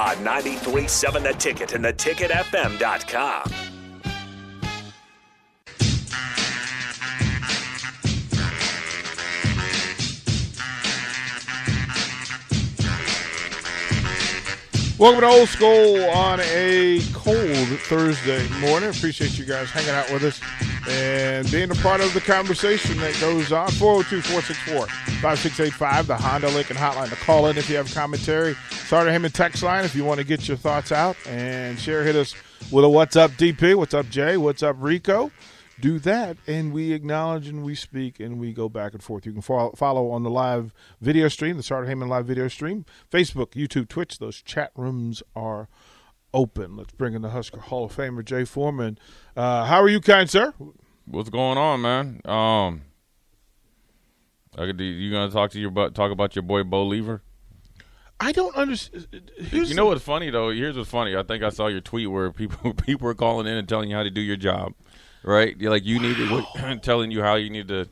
On 93.7 The Ticket and theticketfm.com. Welcome to Old School on a cold Thursday morning. Appreciate you guys hanging out with us and being a part of the conversation that goes on. 402 464 5685, the Honda Lincoln hotline to call in if you have commentary. Sartor Hamann text line if you want to get your thoughts out and share. Hit us with a What's Up DP, What's Up Jay, What's Up Rico do that and we acknowledge and we speak and we go back and forth. You can follow, follow on the live video stream, the Sartor Hamann live video stream, Facebook, YouTube, Twitch. Those chat rooms are open. Let's bring in the Husker Hall of Famer, Jay Foreman. Uh, how are you, kind sir? What's going on, man? Um, you gonna talk to your talk about your boy Bo Lever? I don't understand. You know what's funny though? Here's what's funny. I think I saw your tweet where people people were calling in and telling you how to do your job right? You're like you need to, telling you how you need to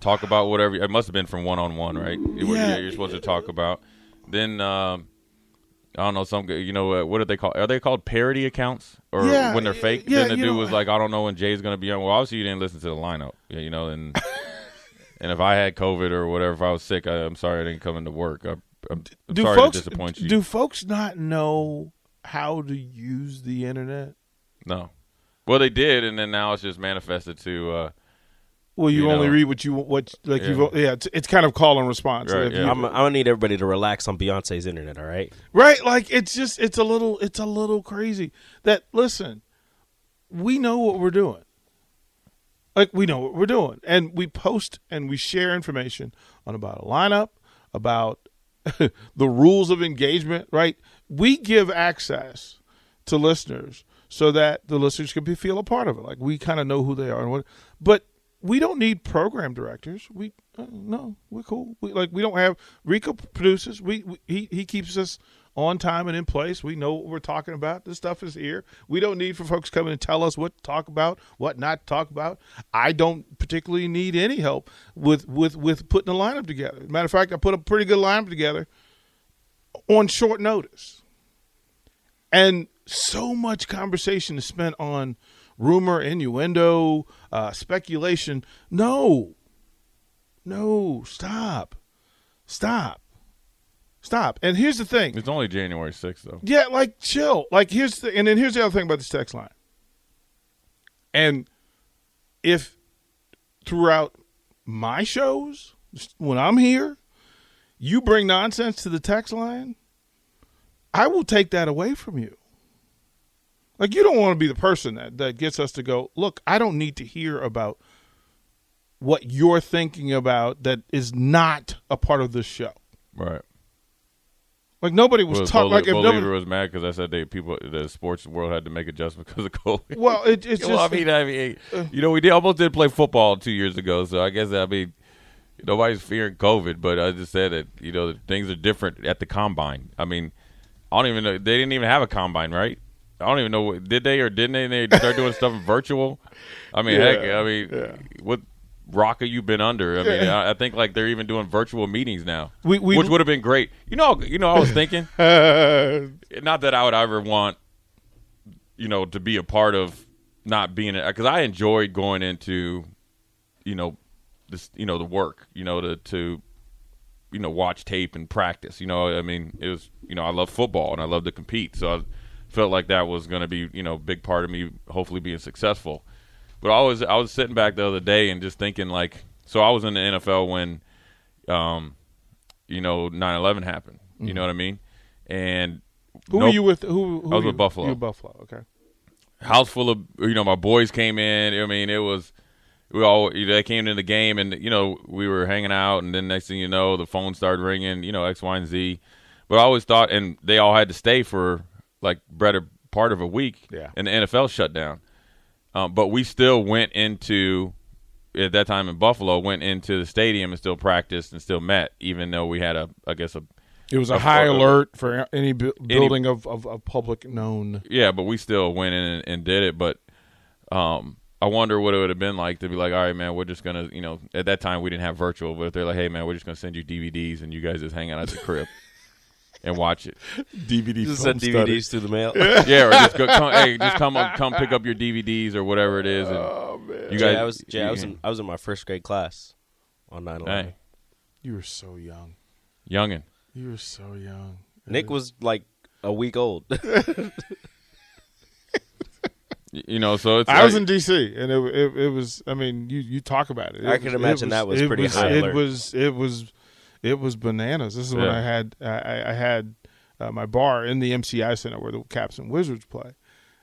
talk about whatever. It must have been from one on one, right? Yeah. you're supposed to talk about. Then um, I don't know some. You know uh, what are they called? Are they called parody accounts or yeah, when they're fake? Yeah, then the dude know, was like, I don't know when Jay's going to be on. Well, obviously you didn't listen to the lineup, yeah, you know, and and if I had COVID or whatever, if I was sick, I, am sorry I didn't come into work. I, am I'm do sorry folks, to disappoint you. Do folks not know how to use the internet? No. Well, they did, and then now it's just manifested to. Uh, well, you, you only know, read what you what like yeah. you yeah. It's, it's, kind of call and response. Right, yeah. I'm, I'm, gonna need everybody to relax on Beyonce's internet. All right. Right. Like it's just it's a little it's a little crazy. That listen, we know what we're doing. Like we know what we're doing, and we post and we share information on about a lineup, about the rules of engagement. Right. We give access to listeners so that the listeners can be, feel a part of it. Like we kind of know who they are and what. But we don't need program directors. We uh, no, we're cool. We like we don't have Rico produces. We, we, he he keeps us on time and in place. We know what we're talking about. This stuff is here. We don't need for folks coming and tell us what to talk about, what not to talk about. I don't particularly need any help with with with putting a lineup together. Matter of fact, I put a pretty good lineup together on short notice. And so much conversation is spent on rumor, innuendo, uh, speculation. No, no, stop, stop, stop. And here's the thing: it's only January sixth, though. Yeah, like chill. Like here's the, and then here's the other thing about this text line. And if throughout my shows when I'm here, you bring nonsense to the text line, I will take that away from you. Like you don't want to be the person that, that gets us to go, look, I don't need to hear about what you're thinking about that is not a part of this show. Right. Like nobody was talking. Like if nobody was mad because I said they people the sports world had to make adjustments because of COVID. Well, it, it's well, just. I mean, I mean, uh, you know, we did almost did play football two years ago, so I guess I mean, nobody's fearing COVID, but I just said that you know things are different at the combine. I mean, I don't even know they didn't even have a combine, right? I don't even know. Did they or didn't they? They start doing stuff virtual. I mean, yeah, heck, I mean, yeah. what rock have you been under? I mean, I, I, think like they're even doing virtual meetings now, we, we, which would have been great. You know, you know, I was thinking, not that I would ever want, you know, to be a part of not being it because I enjoyed going into, you know, this, you know, the work, you know, to to, you know, watch tape and practice. You know, I mean, it was, you know, I love football and I love to compete, so. I, felt like that was going to be you know a big part of me hopefully being successful. But I was I was sitting back the other day and just thinking like so I was in the NFL when um you know 9/11 happened. Mm-hmm. You know what I mean? And who nope, were you with? Who, who I was with Buffalo. You Buffalo, okay. House full of you know my boys came in. I mean it was we all they came into the game and you know we were hanging out and then next thing you know the phone started ringing. You know X Y and Z But I always thought, and they all had to stay for like better part of a week. Yeah. And the NFL shut down. Um, but we still went into at that time in Buffalo, went into the stadium and still practiced and still met, even though we had a, I guess a It was a Of high course. alert for any bu- building of, of, of public known. Yeah, but we still went in and, and did it. But um, I wonder what it would have been like to be like, all right, man, we're just gonna, you know, at that time we didn't have virtual, but if they're like, hey, man, we're just gonna send you DVDs and you guys just hang out at the crib and watch it. DVD Just film send study. DVDs through the mail. Yeah, or just go, come, hey, just come up, come pick up your DVDs or whatever it is. And oh, You Jay, guys, I was Jay, I was in, I was in my first grade class on 9/11. hey, You were so young. youngin. You were so young. Nick was like a week old. You know, so it's. I was in DC, and it, it it was. I mean, you you talk about it. It I can was- imagine it that was pretty was, high It alert. was it was it was bananas. This is when I had I, I- had uh, my bar in the MCI Center where the Caps and Wizards play,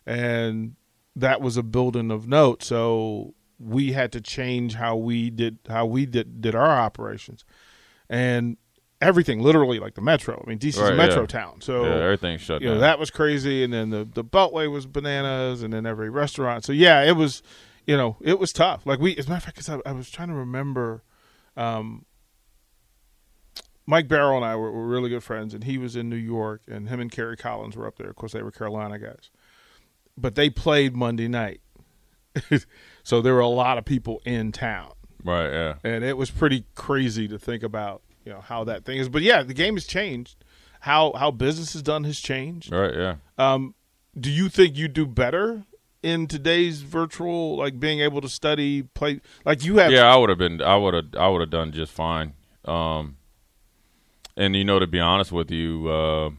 and that was a building of note. So we had to change how we did how we did did our operations, and everything literally like the metro. I mean, DC's a metro yeah. town, so yeah, everything shut you know down. that was crazy and then the the beltway was bananas and then every restaurant so yeah it was you know it was tough like we as a matter of fact 'cause I, I was trying to remember um mike barrow and i were, were really good friends and he was in new york and him and kerry collins were up there of course they were carolina guys but they played monday night so there were a lot of people in town right, yeah. and it was pretty crazy to think about you know how that thing is but yeah the game has changed how how business is done has changed Right, yeah. um, do you think you do better in today's virtual, like being able to study, play? Like you have, yeah, I would have been. I would have. I would have done just fine. Um, and you know, to be honest with you, uh,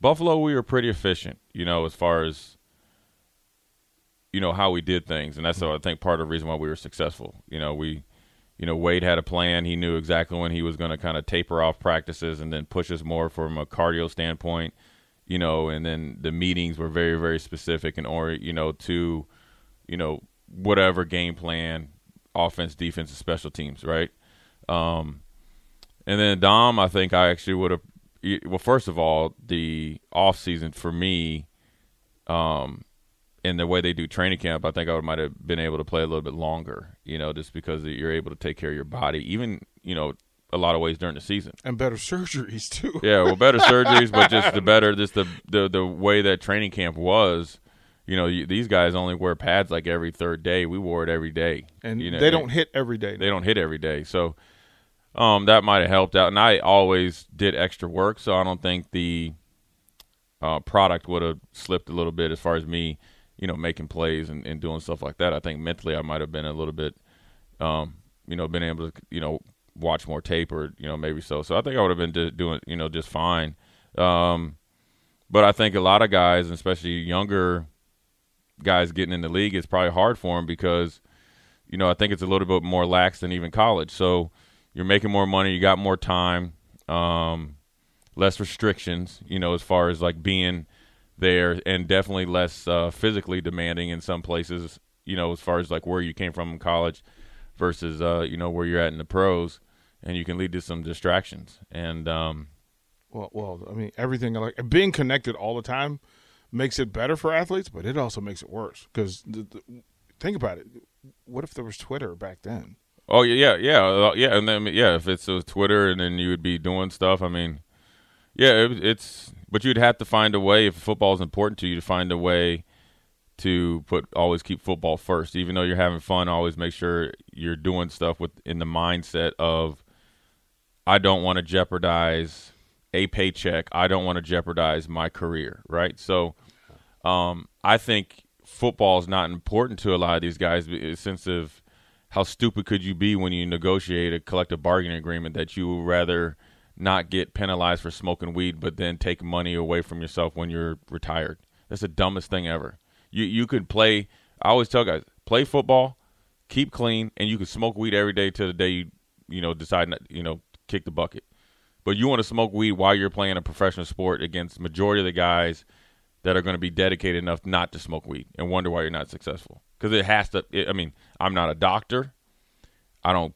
Buffalo, we were pretty efficient. You know, as far as you know how we did things, and that's I think part of the reason why we were successful. You know, we, you know, Wade had a plan. He knew exactly when he was going to kind of taper off practices and then push us more from a cardio standpoint. You know, and then the meetings were very, very specific and or you know to, you know, whatever game plan, offense, defense, and special teams, right? Um, and then Dom, I think I actually would have. Well, first of all, the off season for me, um, and the way they do training camp, I think I would, might have been able to play a little bit longer. You know, just because you're able to take care of your body, even you know, a lot of ways during the season. and better surgeries too. Yeah, well, better surgeries, but just the better, just the the the way that training camp was. You know, you, these guys only wear pads like every third day. We wore it every day, and you know, they don't hit every day. they don't hit every day. So um, that might have helped out. And I always did extra work, so I don't think the uh, product would have slipped a little bit as far as me, you know, making plays and, and doing stuff like that. I think mentally I might have been a little bit, um, you know, been able to, you know, watch more tape or, you know, maybe so. So I think I would have been do- doing, you know, just fine. Um, but I think a lot of guys, especially younger guys getting in the league, it's probably hard for them because – you know, I think it's a little bit more lax than even college. So you're making more money, you got more time, um, less restrictions, you know, as far as like being there, and definitely less uh, physically demanding in some places, you know, as far as like where you came from in college versus, uh, you know, where you're at in the pros, and you can lead to some distractions. And, um, Well, well, I mean, everything like being connected all the time makes it better for athletes, but it also makes it worse because think about it. What if there was Twitter back then? Oh yeah, yeah, yeah, yeah, and then yeah, if it's a Twitter, and then you would be doing stuff. I mean, yeah, it, it's but you'd have to find a way if football is important to you to find a way to put always keep football first, even though you're having fun. Always make sure you're doing stuff with in the mindset of I don't want to jeopardize a paycheck. I don't want to jeopardize my career. Right, so um, I think football is not important to a lot of these guys sense of how stupid could you be when you negotiate a collective bargaining agreement that you would rather not get penalized for smoking weed but then take money away from yourself when you're retired? That's the dumbest thing ever. You you could play i always tell guys play football keep clean and you can smoke weed every day till the day you you know decide not you know kick the bucket. But you want to smoke weed while you're playing a professional sport against majority of the guys that are going to be dedicated enough not to smoke weed and wonder why you're not successful. Because it has to. It, I mean, I'm not a doctor. I don't.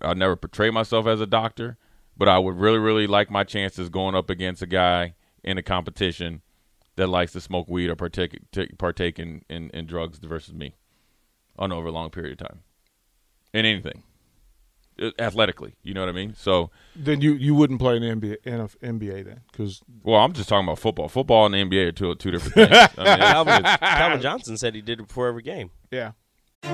I'll never portray myself as a doctor, but I would really, really like my chances going up against a guy in a competition that likes to smoke weed or partake partake in, in, in drugs versus me on over a long period of time in anything Uh, athletically. You know what I mean? So, Then you, you wouldn't play in the NBA, NF NBA then because well, I'm just talking about football. Football and the NBA are two two different things. I mean, Calvin, Calvin Johnson said he did it before every game. yeah.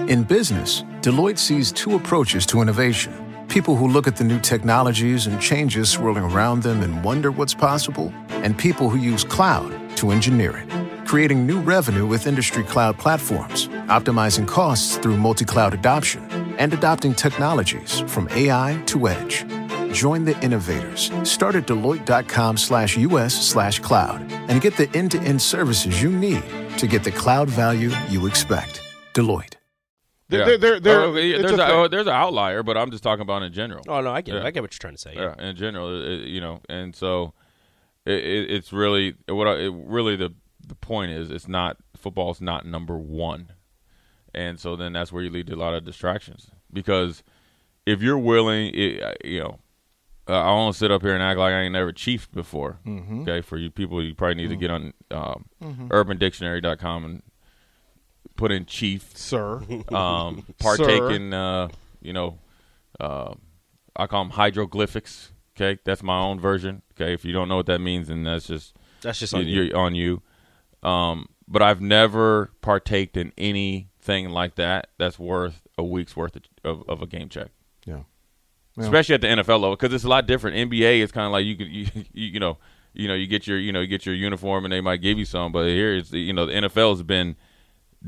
In business, Deloitte sees two approaches to innovation people who look at the new technologies and changes swirling around them and wonder what's possible, and people who use cloud to engineer it, creating new revenue with industry cloud platforms, optimizing costs through multi cloud adoption, and adopting technologies from AI to edge. Join the innovators. Start at Deloitte.com slash US slash cloud and get the end to end services you need to get the cloud value you expect. Deloitte. They're, yeah. they're, they're, they're, Oh, there's, a a, oh, there's an outlier, but I'm just talking about in general. Oh no, I get it. Yeah. I get what you're trying to say. yeah, in general, it, you know, and so it, it, it's really what I, it, really the the point is it's not football's not number one, and so then that's where you lead to a lot of distractions because if you're willing, it, you know. Uh, I won't sit up here and act like I ain't never chiefed before. Okay, for you people, you probably need to get on um, UrbanDictionary.com and put in chief sir. um, partake Sir. in, uh, you know, uh, I call them hydroglyphics. Okay, that's my own version. Okay, if you don't know what that means, then that's just That's just on you. on you. Um, but I've never partaked in anything like that. That's worth a week's worth of, of, a game check, yeah. Yeah. especially at the NFL level, because it's a lot different. NBA is kind of like you could you, you you know you know you get your you know you get your uniform and they might give you some, but here it's you know the NFL has been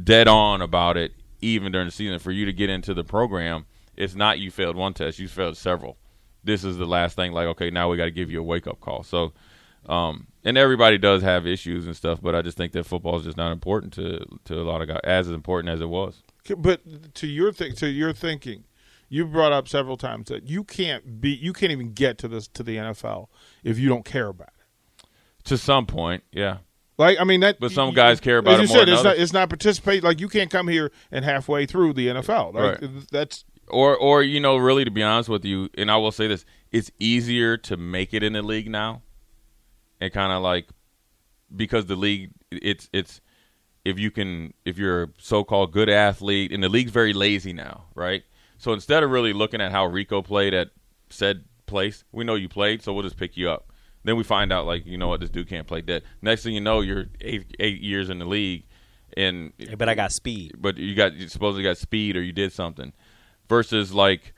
dead on about it even during the season. For you to get into the program, it's not you failed one test, you failed several. This is the last thing. Like, okay, now we got to give you a wake up call. So, um, and everybody does have issues and stuff, but I just think that football is just not important to to a lot of guys, as important as it was. But to your th- to your thinking, you brought up several times that you can't be you can't even get to this to the NFL if you don't care about it. To some point, yeah. Like I mean that, But some guys care about as it you more said, than it's not it's not participate. Like you can't come here and halfway through the NFL. Like, Right. That's Or, or you know, really, to be honest with you, and I will say this: it's easier to make it in the league now, and kind of like because the league, it's it's if you can, if you're a so-called good athlete, and the league's very lazy now, right? So instead of really looking at how Rico played at said place, we know you played, so we'll just pick you up. Then we find out, like, you know what, this dude can't play dead. Next thing you know, you're eight eight years in the league, and but I got speed. but you got you supposedly got speed or you did something versus like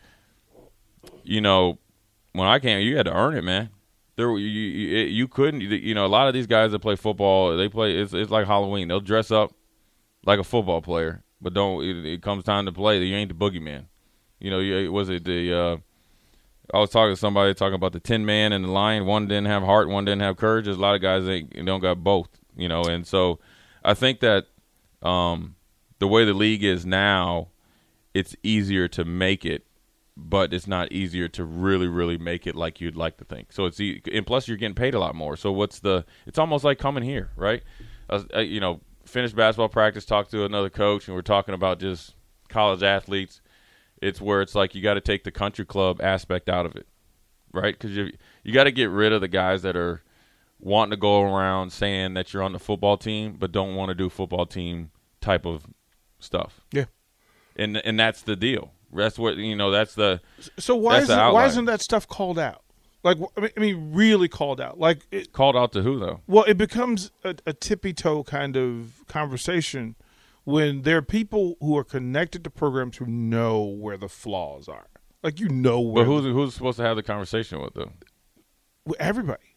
you know when I came you had to earn it man there you you, you couldn't you know a lot of these guys that play football they play it's it's like Halloween they'll dress up like a football player but don't it, it comes time to play you ain't the boogeyman you know you, was it the uh I was talking to somebody talking about the Tin Man and the Lion. One didn't have heart, one didn't have courage. There's a lot of guys that don't got both, you know. And so, I think that um, the way the league is now, it's easier to make it, but it's not easier to really, really make it like you'd like to think. So it's e- and plus you're getting paid a lot more. So what's the? It's almost like coming here, right? Uh, uh, you know, finished basketball practice, talk to another coach, and we're talking about just college athletes. It's where it's like you got to take the country club aspect out of it, right? Because you you got to get rid of the guys that are wanting to go around saying that you're on the football team, but don't want to do football team type of stuff. yeah. And and that's the deal. That's what you know. That's the So why isn't why isn't that stuff called out? Like I mean, really called out. Like it, called out to who though. Well, it becomes a, a tippy toe kind of conversation when there are people who are connected to programs who know where the flaws are. Like you know where But who's who's supposed to have the conversation with them? everybody.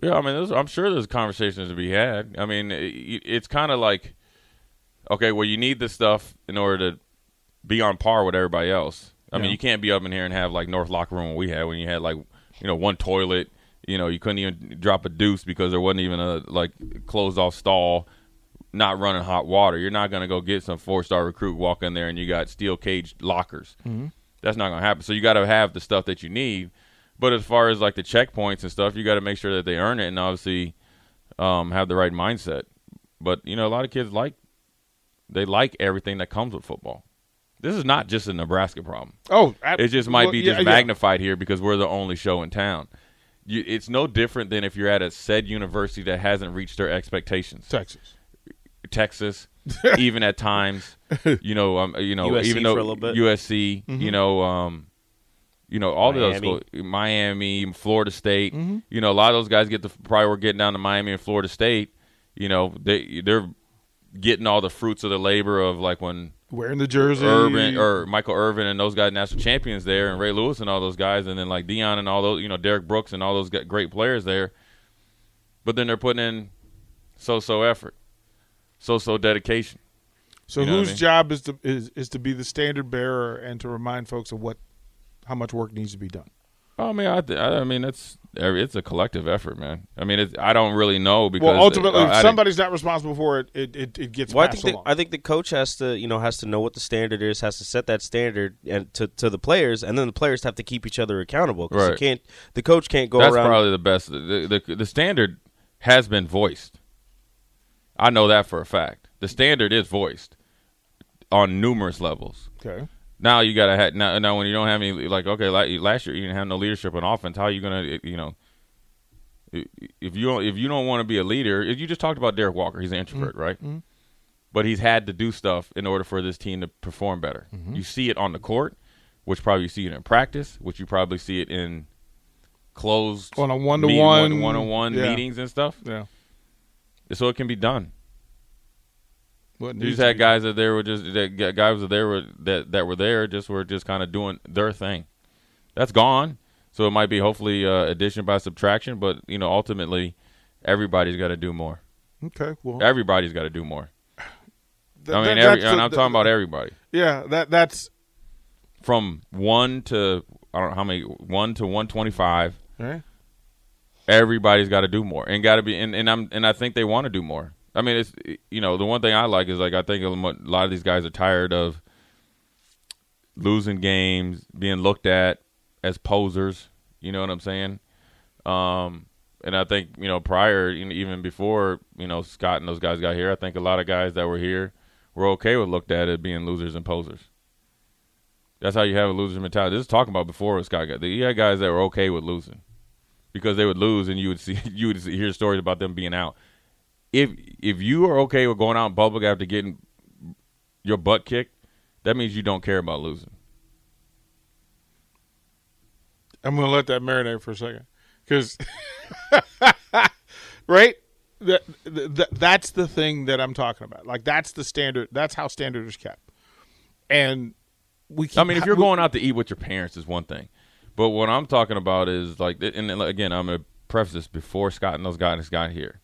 Yeah, I mean, I'm sure there's conversations to be had. I mean, it, it's kind of like, okay, well, you need this stuff in order to be on par with everybody else. I mean, you can't be up in here and have like North locker room we had when you had like, you know, one toilet. You know, you couldn't even drop a deuce because there wasn't even a like closed off stall, not running hot water. You're not gonna go get some four star recruit walk in there and you got steel caged lockers. That's not gonna happen. So you got to have the stuff that you need. But as far as like the checkpoints and stuff, you got to make sure that they earn it and obviously um, have the right mindset. But you know, a lot of kids like they like everything that comes with football. This is not just a Nebraska problem. Oh, I- It just might well, be yeah, just yeah. magnified here because we're the only show in town. You, it's no different than if you're at a said university that hasn't reached their expectations. Texas. Texas, even at times, you know, um, you know, USC even though for a little bit. USC, Mm-hmm. you know, um, you know, all of those Miami. schools, Miami, Florida State, Mm-hmm. you know, a lot of those guys get the probably were getting down to Miami and Florida State. You know, they they're getting all the fruits of the labor of like when Wearing the jersey. Irvin or Michael Irvin and those guys national champions there, and Ray Lewis and all those guys, and then like Dion and all those, you know, Derrick Brooks and all those great players there. But then they're putting in so-so effort, so-so dedication. So You know what I whose mean? job is to is, is to be the standard bearer and to remind folks of what how much work needs to be done. I mean, I, th- I mean, it's it's a collective effort, man. I mean, it's, I don't really know because Well, ultimately, uh, if somebody's not responsible for it, it it, it gets Well, I passed think the. I think the coach has to, you know, has to know what the standard is, has to set that standard and to, to the players, and then the players have to keep each other accountable. 'cause you Right. can't, the coach can't go That's around. probably the best. The, the the standard has been voiced. I know that for a fact. The standard is voiced on numerous levels. okay. Now you gotta have now, now when you don't have any like okay like, last year you didn't have no leadership on offense. How are you gonna you know if you don't if you don't want to be a leader? If you just talked about Derrick Walker, he's an mm-hmm. introvert, right? Mm-hmm. But he's had to do stuff in order for this team to perform better. Mm-hmm. You see it on the court, which probably you see it in practice, which you probably see it in closed On a one-to-one- one on one meetings and stuff. Yeah. So it can be done. What You just had guys that there were just that guys that there were that that were there just were just kind of doing their thing. That's gone. So it might be hopefully uh, addition by subtraction, but you know ultimately everybody's got to do more. Okay. Well, Everybody's got to do more. th- I mean, that- every, and the- I'm the- talking about everybody Yeah, that that's from one to I don't know how many one to one twenty five. right. Everybody's got to do more and got to be and, and I'm and I think they want to do more. I mean, it's you know the one thing I like is like I think a lot of these guys are tired of losing games, being looked at as posers. You know what I'm saying? Um, and I think you know prior, even before you know Scott and those guys got here, I think a lot of guys that were here were okay with looked at as being losers and posers. That's how you have a loser mentality. This is talking about before Scott got. You had guys that were okay with losing because they would lose, and you would see you would see, hear stories about them being out. If if you are okay with going out in public after getting your butt kicked, that means you don't care about losing. I'm going to let that marinate for a second, because right, that, that that's the thing that I'm talking about. Like that's the standard. That's how standard is kept. And we. Keep, I mean, if you're we- going out to eat with your parents, is one thing, but what I'm talking about is like, and again, I'm gonna preface this before Scott and those guys got here.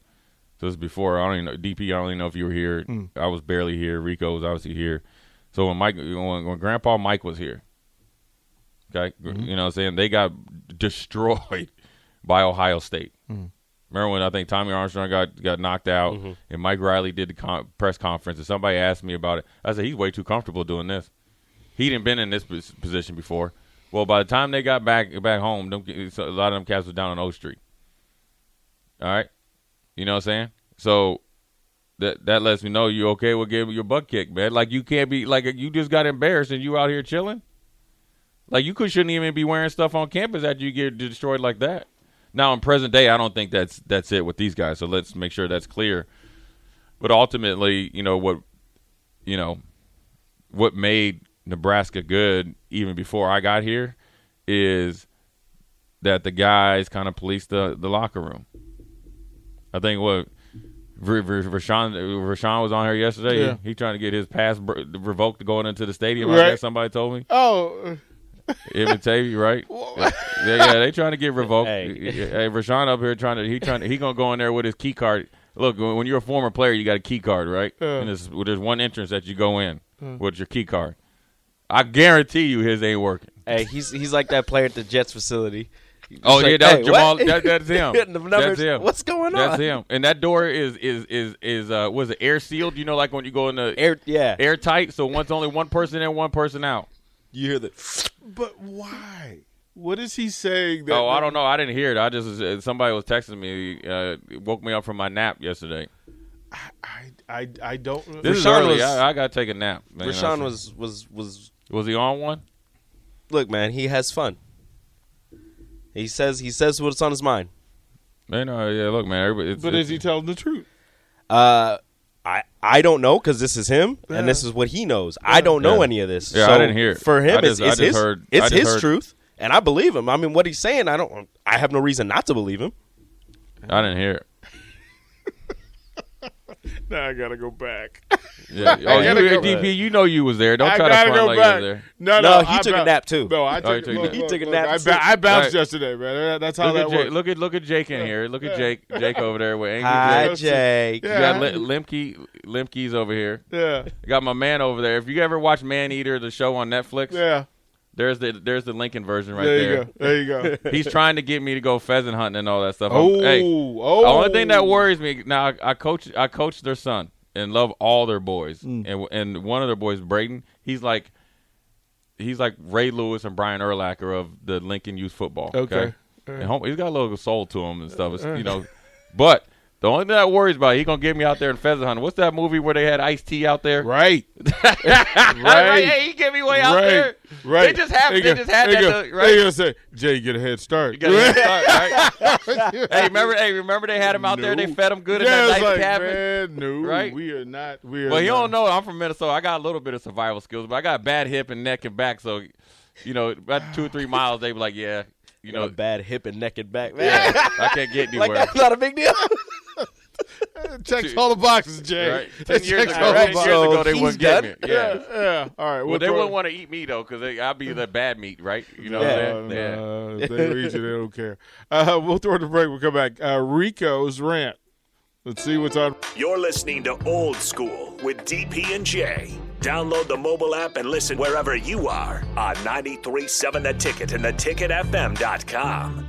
So this is before I don't even know DP. I don't even know if you were here. Hmm. I was barely here. Rico was obviously here. So when Mike, when, when Grandpa Mike was here, okay, mm-hmm. you know, what I'm saying they got destroyed by Ohio State. Hmm. Remember when I think Tommy Armstrong got got knocked out mm-hmm. and Mike Riley did the con- press conference and somebody asked me about it. I said he's way too comfortable doing this. He didn't been in this position before. Well, by the time they got back back home, them, a lot of them cats was down on O Street. All right, you know what I'm saying? So that that lets me know you okay with getting your butt kicked, man. Like you can't be like you just got embarrassed and you out here chilling. Like you could shouldn't even be wearing stuff on campus after you get destroyed like that. Now in present day, I don't think that's that's it with these guys. So let's make sure that's clear. But ultimately, you know what, you know, what made Nebraska good even before I got here is that the guys kind of policed the the locker room. I think what R- R- Rashawn Rashawn was on here yesterday. Yeah. He, he trying to get his pass br- revoked going into the stadium. I Right. guess somebody told me. Oh, Even Tavy, right? yeah, yeah, they trying to get revoked. Hey. Hey, Rashawn up here trying to he trying to he gonna go in there with his key card. Look, when when you're a former player, you got a key card, right? Yeah. And there's, there's one entrance that you go in with your key card. I guarantee you, his ain't working. Hey, he's he's like that player at the Jets facility. He's Oh like, yeah, that "Hey, was Jamal. That, that's him. Numbers. That's him. What's going on? That's him. And that door is is is is uh was it air sealed? You know, like when you go in the Air, yeah. airtight, so once only one person in, one person out. You hear that? but why? What is he saying? That, Oh, I don't know. I didn't hear it. I just uh, somebody was texting me. Uh, woke me up from my nap yesterday. I I I don't. This is Rashawn early. was- I, I gotta take a nap. Man. Rashawn was was was was he on one? look, man. He has fun. He says he says what's on his mind. Man, no, yeah. Look, man. It's, but it's, is he telling the truth? Uh, I I don't know because this is him and this is what he knows. I don't know Yeah. any of this. Yeah, so I didn't hear it. For him, I it's, it's his heard- it's his heard- truth, and I believe him. I mean, what he's saying, I don't. I have no reason not to believe him. I didn't hear it. Now I gotta go back. Yeah. Oh, you, gotta go DP, you know you was there. Don't I try to gotta front go like back. you was there. No, No, no, he I took a bou- nap, too. No, I Oh, he took, took a look, nap. He look, took a look, nap, I, too. ba- I bounced Right. yesterday, man. That's how Look that at, Jake, works. look at look at Jake in here. Look at Jake Jake over there with angry Hi, Jake. Jake. You Yeah. got Li- Limke Limke's over here. Yeah, I got my man over there. If you ever watch MeatEater, the show on Netflix, yeah. There's the there's the Lincoln version right there there. you go. There you go. He's trying to get me to go pheasant hunting and all that stuff. oh, hey, oh. the only thing that worries me now, I, I coach I coach their son and love all their boys, Mm. and and one of their boys, Braden, he's like he's like Ray Lewis and Brian Urlacher of the Lincoln Youth Football. Okay. And home, he's got a little soul to him and stuff, it's, you know. But the only thing that worries about, he gonna get me out there in pheasant hunting. What's that movie where they had Ice T out there? Right. right. right. Hey, he get me way out right. there. Right. They just have They they go- just had they that. go- to- They right. gonna say, Jay, get a head start. You gotta get a start, right? hey, remember? Hey, remember they had him out there. They fed him good in yeah, that nice like, cabin. man, no, Right? we are not. We are. Well, you not. don't know. I'm from Minnesota. I got a little bit of survival skills, but I got bad hip and neck and back. So, you know, about two or three miles, they be like, yeah, you You know, know, bad hip and neck and back. Man. yeah, I can't get like anywhere. that's not a big deal. Checks all the boxes, Jay. Right? It Ten years checks ago, all the ten years ago, they he's wouldn't get done? me. Yeah. Yeah, yeah. All right. Well, they wouldn't want to eat me though, because I'd be the bad meat, right? You know what I'm saying? No, Yeah. they reach you, they don't care. Uh, we'll throw it to break. We'll come back. Uh, Rico's rant. Let's see what's on. You're listening to Old School with DP and J. Download the mobile app and listen wherever you are on 93.7 The Ticket and theticketfm.com.